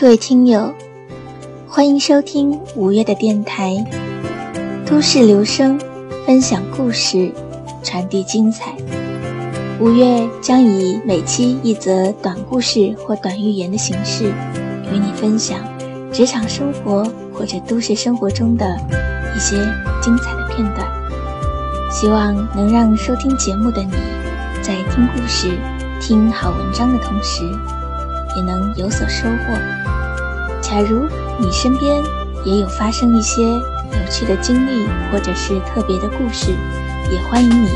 各位听友，欢迎收听五月的电台，都市留声，分享故事，传递精彩。五月将以每期一则短故事或短寓言的形式，与你分享职场生活或者都市生活中的一些精彩的片段。希望能让收听节目的你，在听故事、听好文章的同时，也能有所收获。假如你身边也有发生一些有趣的经历，或者是特别的故事，也欢迎你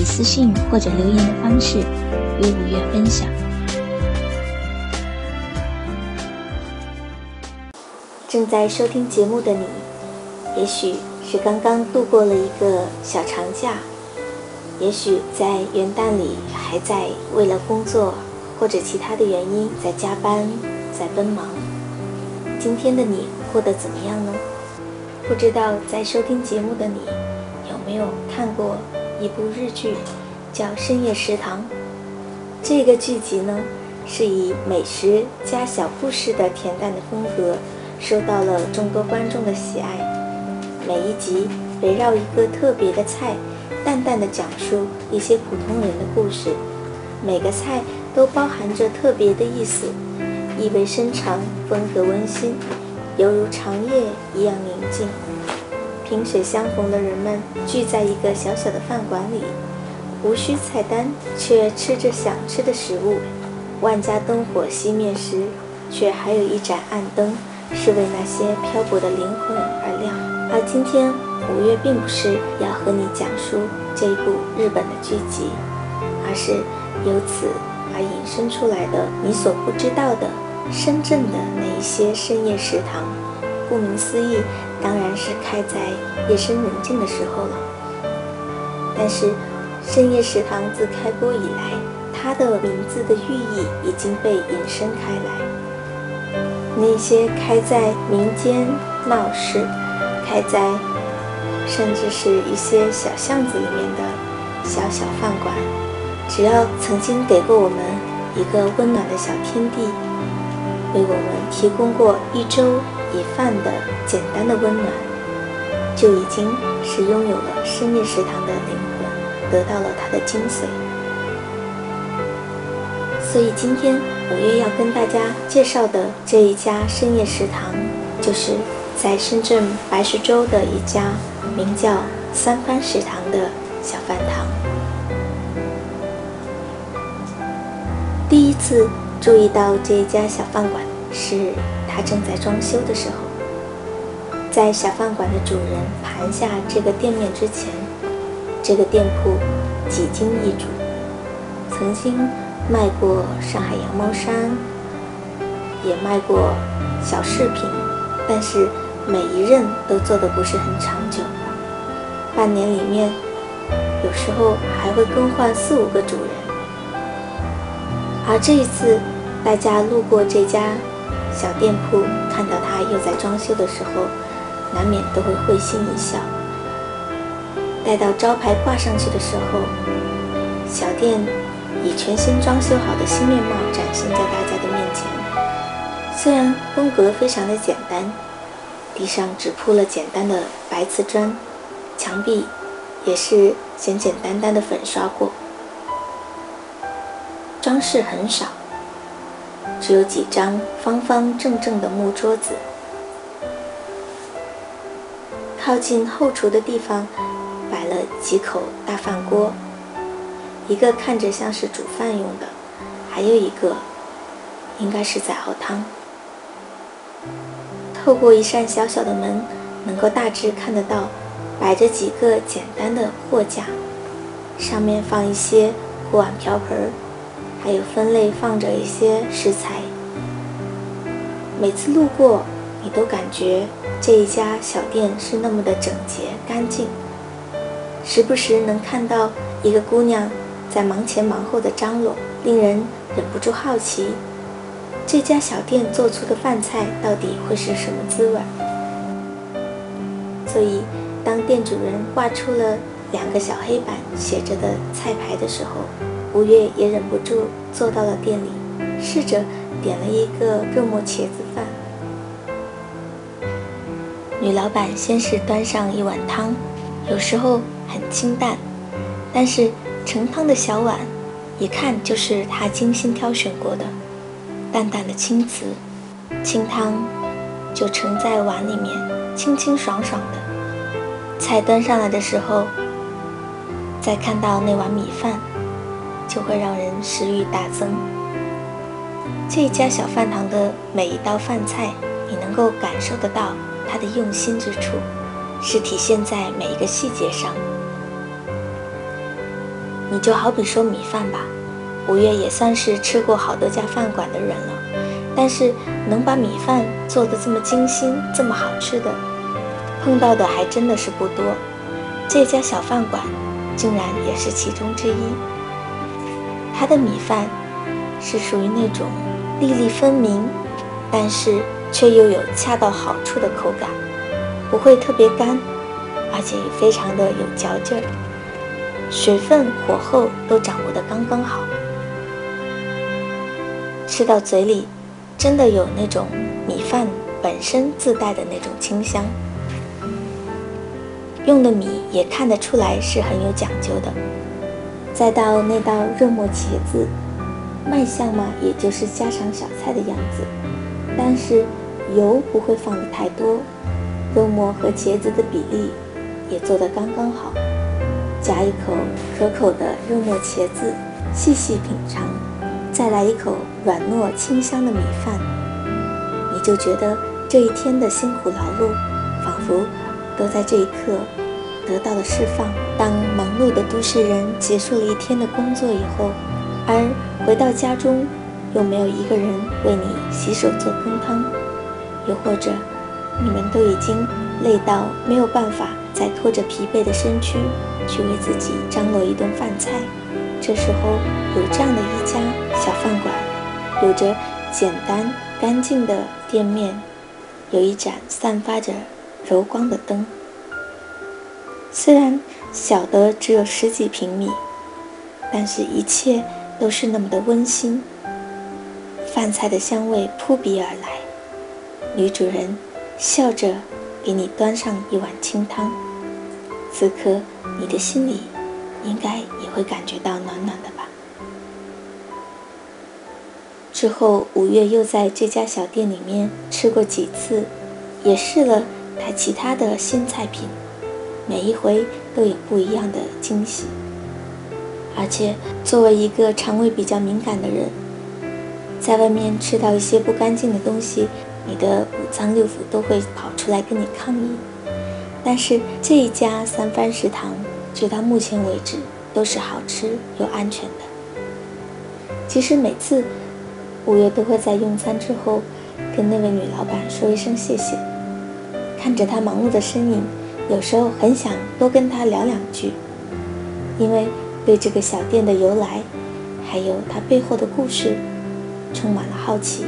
以私信或者留言的方式与五月分享。正在收听节目的你，也许是刚刚度过了一个小长假，也许在元旦里还在为了工作或者其他的原因在加班，在奔忙。今天的你过得怎么样呢？不知道在收听节目的你有没有看过一部日剧，叫《深夜食堂》。这个剧集呢，是以美食加小故事的恬淡的风格，受到了众多观众的喜爱。每一集围绕一个特别的菜，淡淡的讲述一些普通人的故事。每个菜都包含着特别的意思。意味深长，风格温馨，犹如长夜一样宁静。萍水相逢的人们聚在一个小小的饭馆里，无需菜单，却吃着想吃的食物。万家灯火熄灭时，却还有一盏暗灯，是为那些漂泊的灵魂而亮。而今天，五月并不是要和你讲述这一部日本的剧集，而是由此而引申出来的你所不知道的。深圳的那一些深夜食堂，顾名思义，当然是开在夜深人静的时候了。但是，深夜食堂自开播以来，它的名字的寓意已经被延伸开来。那些开在民间闹市，开在甚至是一些小巷子里面的小小饭馆，只要曾经给过我们一个温暖的小天地。为我们提供过一粥一饭的简单的温暖，就已经是拥有了深夜食堂的灵魂，得到了它的精髓。所以今天五月要跟大家介绍的这一家深夜食堂，就是在深圳白石洲的一家名叫三番食堂的小饭堂。第一次。注意到这一家小饭馆，是他正在装修的时候。在小饭馆的主人盘下这个店面之前，这个店铺几经易主，曾经卖过上海羊毛衫，也卖过小饰品，但是每一任都做的不是很长久，半年里面有时候还会更换四五个主人，而这一次。大家路过这家小店铺，看到他又在装修的时候，难免都会会心一笑。待到招牌挂上去的时候，小店以全新装修好的新面貌展现在大家的面前。虽然风格非常的简单，地上只铺了简单的白瓷砖，墙壁也是简简单单的粉刷过，装饰很少。只有几张方方正正的木桌子，靠近后厨的地方摆了几口大饭锅，一个看着像是煮饭用的，还有一个应该是在熬汤。透过一扇小小的门，能够大致看得到，摆着几个简单的货架，上面放一些锅碗瓢盆儿。还有分类放着一些食材，每次路过，你都感觉这一家小店是那么的整洁干净。时不时能看到一个姑娘在忙前忙后的张罗，令人忍不住好奇，这家小店做出的饭菜到底会是什么滋味。所以，当店主人挂出了两个小黑板写着的菜牌的时候，吴越也忍不住坐到了店里，试着点了一个肉末茄子饭。女老板先是端上一碗汤，有时候很清淡，但是盛汤的小碗，一看就是她精心挑选过的，淡淡的青瓷，清汤就盛在碗里面，清清爽爽的。菜端上来的时候，再看到那碗米饭，就会让人食欲大增。这家小饭堂的每一道饭菜，你能够感受得到它的用心之处，是体现在每一个细节上。你就好比说米饭吧，五月也算是吃过好多家饭馆的人了，但是能把米饭做得这么精心、这么好吃的。碰到的还真的是不多，这家小饭馆竟然也是其中之一。它的米饭是属于那种粒粒分明，但是却又有恰到好处的口感，不会特别干，而且也非常的有嚼劲儿，水分、火候都掌握的刚刚好，吃到嘴里真的有那种米饭本身自带的那种清香。用的米也看得出来是很有讲究的，再到那道肉末茄子，卖相嘛，也就是家常小菜的样子，但是油不会放的太多，肉末和茄子的比例也做得刚刚好，夹一口可口的肉末茄子，细细品尝，再来一口软糯清香的米饭，你就觉得这一天的辛苦劳碌，仿佛。都在这一刻得到了释放。当忙碌的都市人结束了一天的工作以后，而回到家中，又没有一个人为你洗手做羹汤，又或者你们都已经累到没有办法再拖着疲惫的身躯去为自己张罗一顿饭菜，这时候有这样的一家小饭馆，有着简单干净的店面，有一盏散发着。柔光的灯，虽然小的只有十几平米，但是一切都是那么的温馨。饭菜的香味扑鼻而来，女主人笑着给你端上一碗清汤，此刻你的心里应该也会感觉到暖暖的吧。之后五月又在这家小店里面吃过几次，也试了。他其他的新菜品，每一回都有不一样的惊喜。而且作为一个肠胃比较敏感的人，在外面吃到一些不干净的东西，你的五脏六腑都会跑出来跟你抗议。但是这一家三番食堂，直到目前为止都是好吃又安全的。其实每次五月都会在用餐之后，跟那位女老板说一声谢谢。看着她忙碌的身影，有时候很想多跟他聊两句，因为对这个小店的由来，还有它背后的故事，充满了好奇，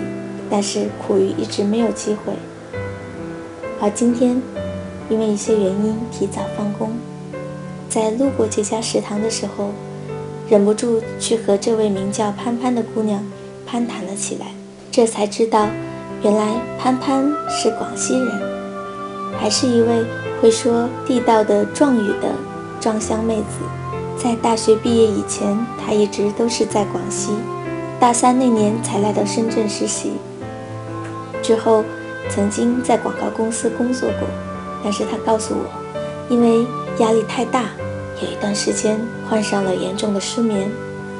但是苦于一直没有机会。而今天，因为一些原因提早放工，在路过这家食堂的时候，忍不住去和这位名叫潘潘的姑娘攀谈了起来，这才知道，原来潘潘是广西人。还是一位会说地道的壮语的壮乡妹子，在大学毕业以前，她一直都是在广西，大三那年才来到深圳实习。之后曾经在广告公司工作过，但是她告诉我，因为压力太大，有一段时间患上了严重的失眠，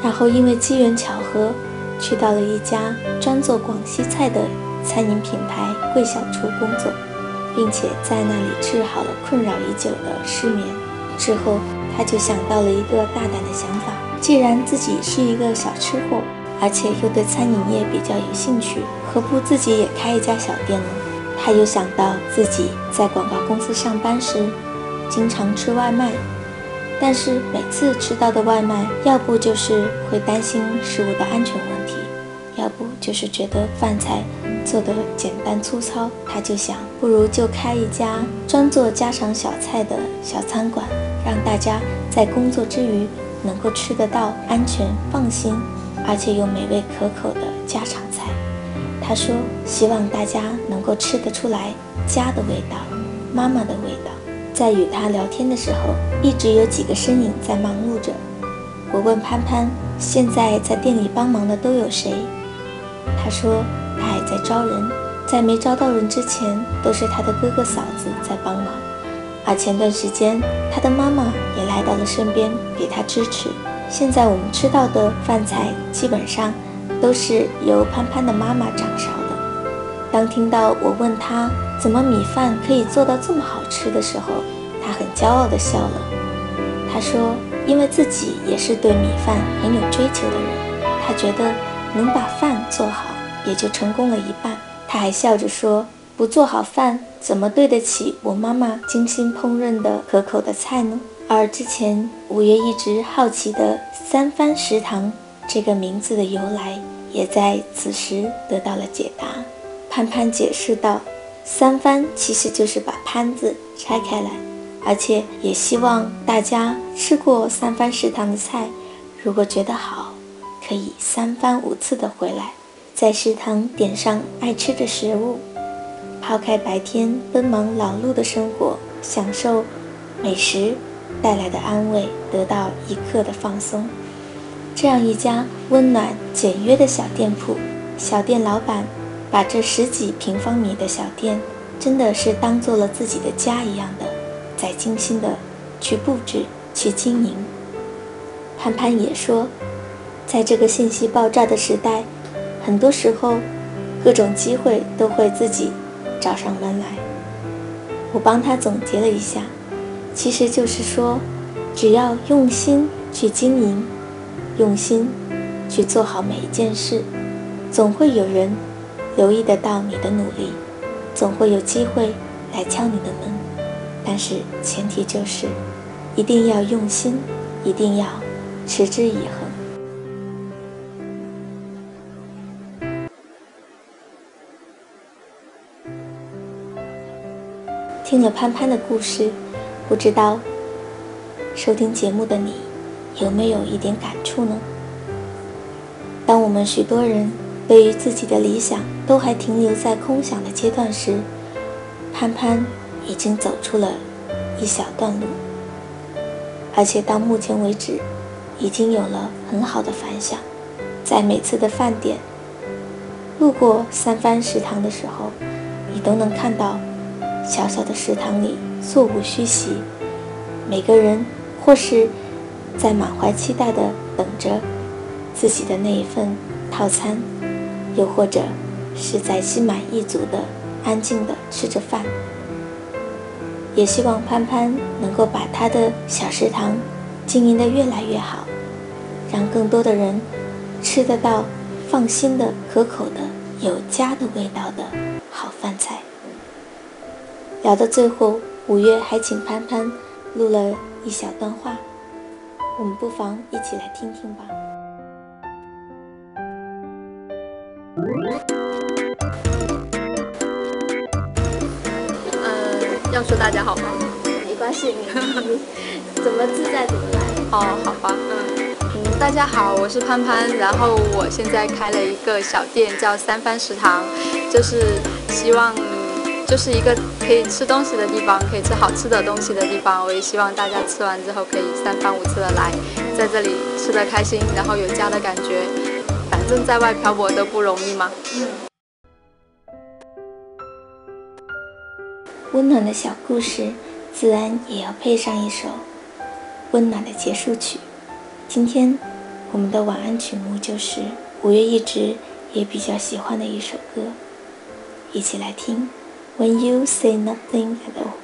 然后因为机缘巧合，去到了一家专做广西菜的餐饮品牌贵小厨工作。并且在那里治好了困扰已久的失眠。之后，他就想到了一个大胆的想法：既然自己是一个小吃货，而且又对餐饮业比较有兴趣，何不自己也开一家小店呢？他又想到自己在广告公司上班时，经常吃外卖，但是每次吃到的外卖，要不就是会担心食物的安全问题，就是觉得饭菜。做的简单粗糙，他就想，不如就开一家专做家常小菜的小餐馆，让大家在工作之余能够吃得到安全、放心，而且又美味可口的家常菜。他说：“希望大家能够吃得出来家的味道，妈妈的味道。”在与他聊天的时候，一直有几个身影在忙碌着。我问潘潘：“现在在店里帮忙的都有谁？”他说：“他还在招人，在没招到人之前，都是他的哥哥嫂子在帮忙。而前段时间，他的妈妈也来到了身边，给他支持。现在我们吃到的饭菜，基本上都是由潘潘的妈妈掌勺的。”当听到我问他，怎么米饭可以做到这么好吃的时候，他很骄傲地笑了。他说：“因为自己也是对米饭很有追求的人，他觉得能把饭做好，也就成功了一半。”他还笑着说：“不做好饭，怎么对得起我妈妈精心烹饪的可口的菜呢？”而之前五月一直好奇的“三番食堂”这个名字的由来，也在此时得到了解答。潘潘解释道。三番其实就是把潘子拆开来，而且也希望大家吃过三番食堂的菜，如果觉得好，可以三番五次的回来，在食堂点上爱吃的食物，抛开白天奔忙劳碌的生活，享受美食带来的安慰，得到一刻的放松。这样一家温暖简约的小店铺，小店老板。把这十几平方米的小店，真的是当做了自己的家一样的，在精心的去布置、去经营。潘潘也说，在这个信息爆炸的时代，很多时候各种机会都会自己找上门来。我帮他总结了一下，其实就是说，只要用心去经营，用心去做好每一件事，总会有人。留意得到你的努力，总会有机会来敲你的门，但是前提就是一定要用心，一定要持之以恒。听了潘潘的故事，不知道收听节目的你有没有一点感触呢？当我们许多人。对于自己的理想都还停留在空想的阶段时，潘潘已经走出了一小段路，而且到目前为止，已经有了很好的反响。在每次的饭点路过三番食堂的时候，你都能看到小小的食堂里座无虚席，每个人或是在满怀期待的等着自己的那一份套餐。又或者是在心满意足的、安静的吃着饭，也希望潘潘能够把他的小食堂经营的越来越好，让更多的人吃得到放心的、可口的、有家的味道的好饭菜。聊到最后，五月还请潘潘录了一小段话，我们不妨一起来听听吧。嗯，要说大家好吗？没关系，你怎么自在怎么来。哦，好吧，嗯嗯，大家好，我是潘潘，然后我现在开了一个小店，叫三番食堂，就是希望就是一个可以吃东西的地方，可以吃好吃的东西的地方。我也希望大家吃完之后可以三番五次的来，在这里吃的开心，然后有家的感觉。反正在外漂泊都不容易嘛。温暖的小故事，自然也要配上一首温暖的结束曲。今天我们的晚安曲目就是五月一直也比较喜欢的一首歌，一起来听。When you say nothing at all。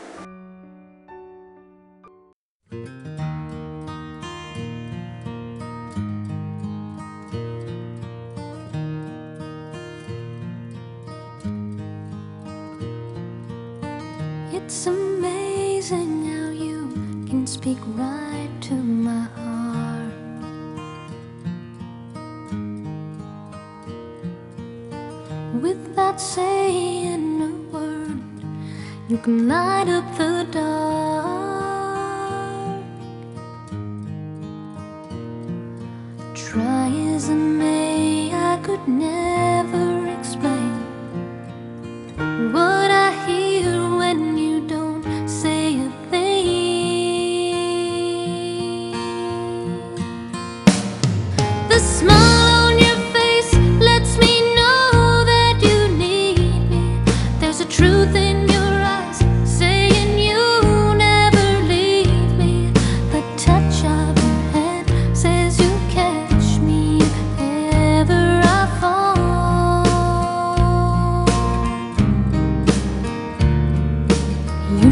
You can light up the dark. Try as I may, I could never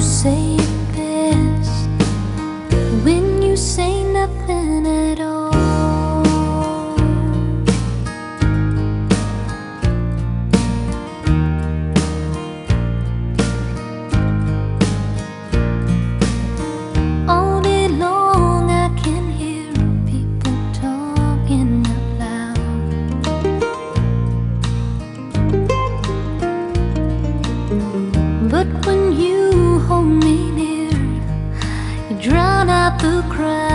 say the to cry.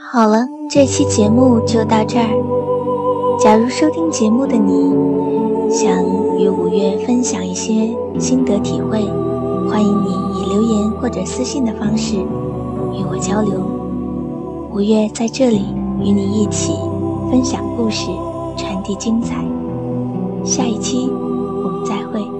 好了，这期节目就到这儿。假如收听节目的你想与五月分享一些心得体会，欢迎你以留言或者私信的方式与我交流。五月在这里与你一起分享故事，传递精彩。下一期我们再会。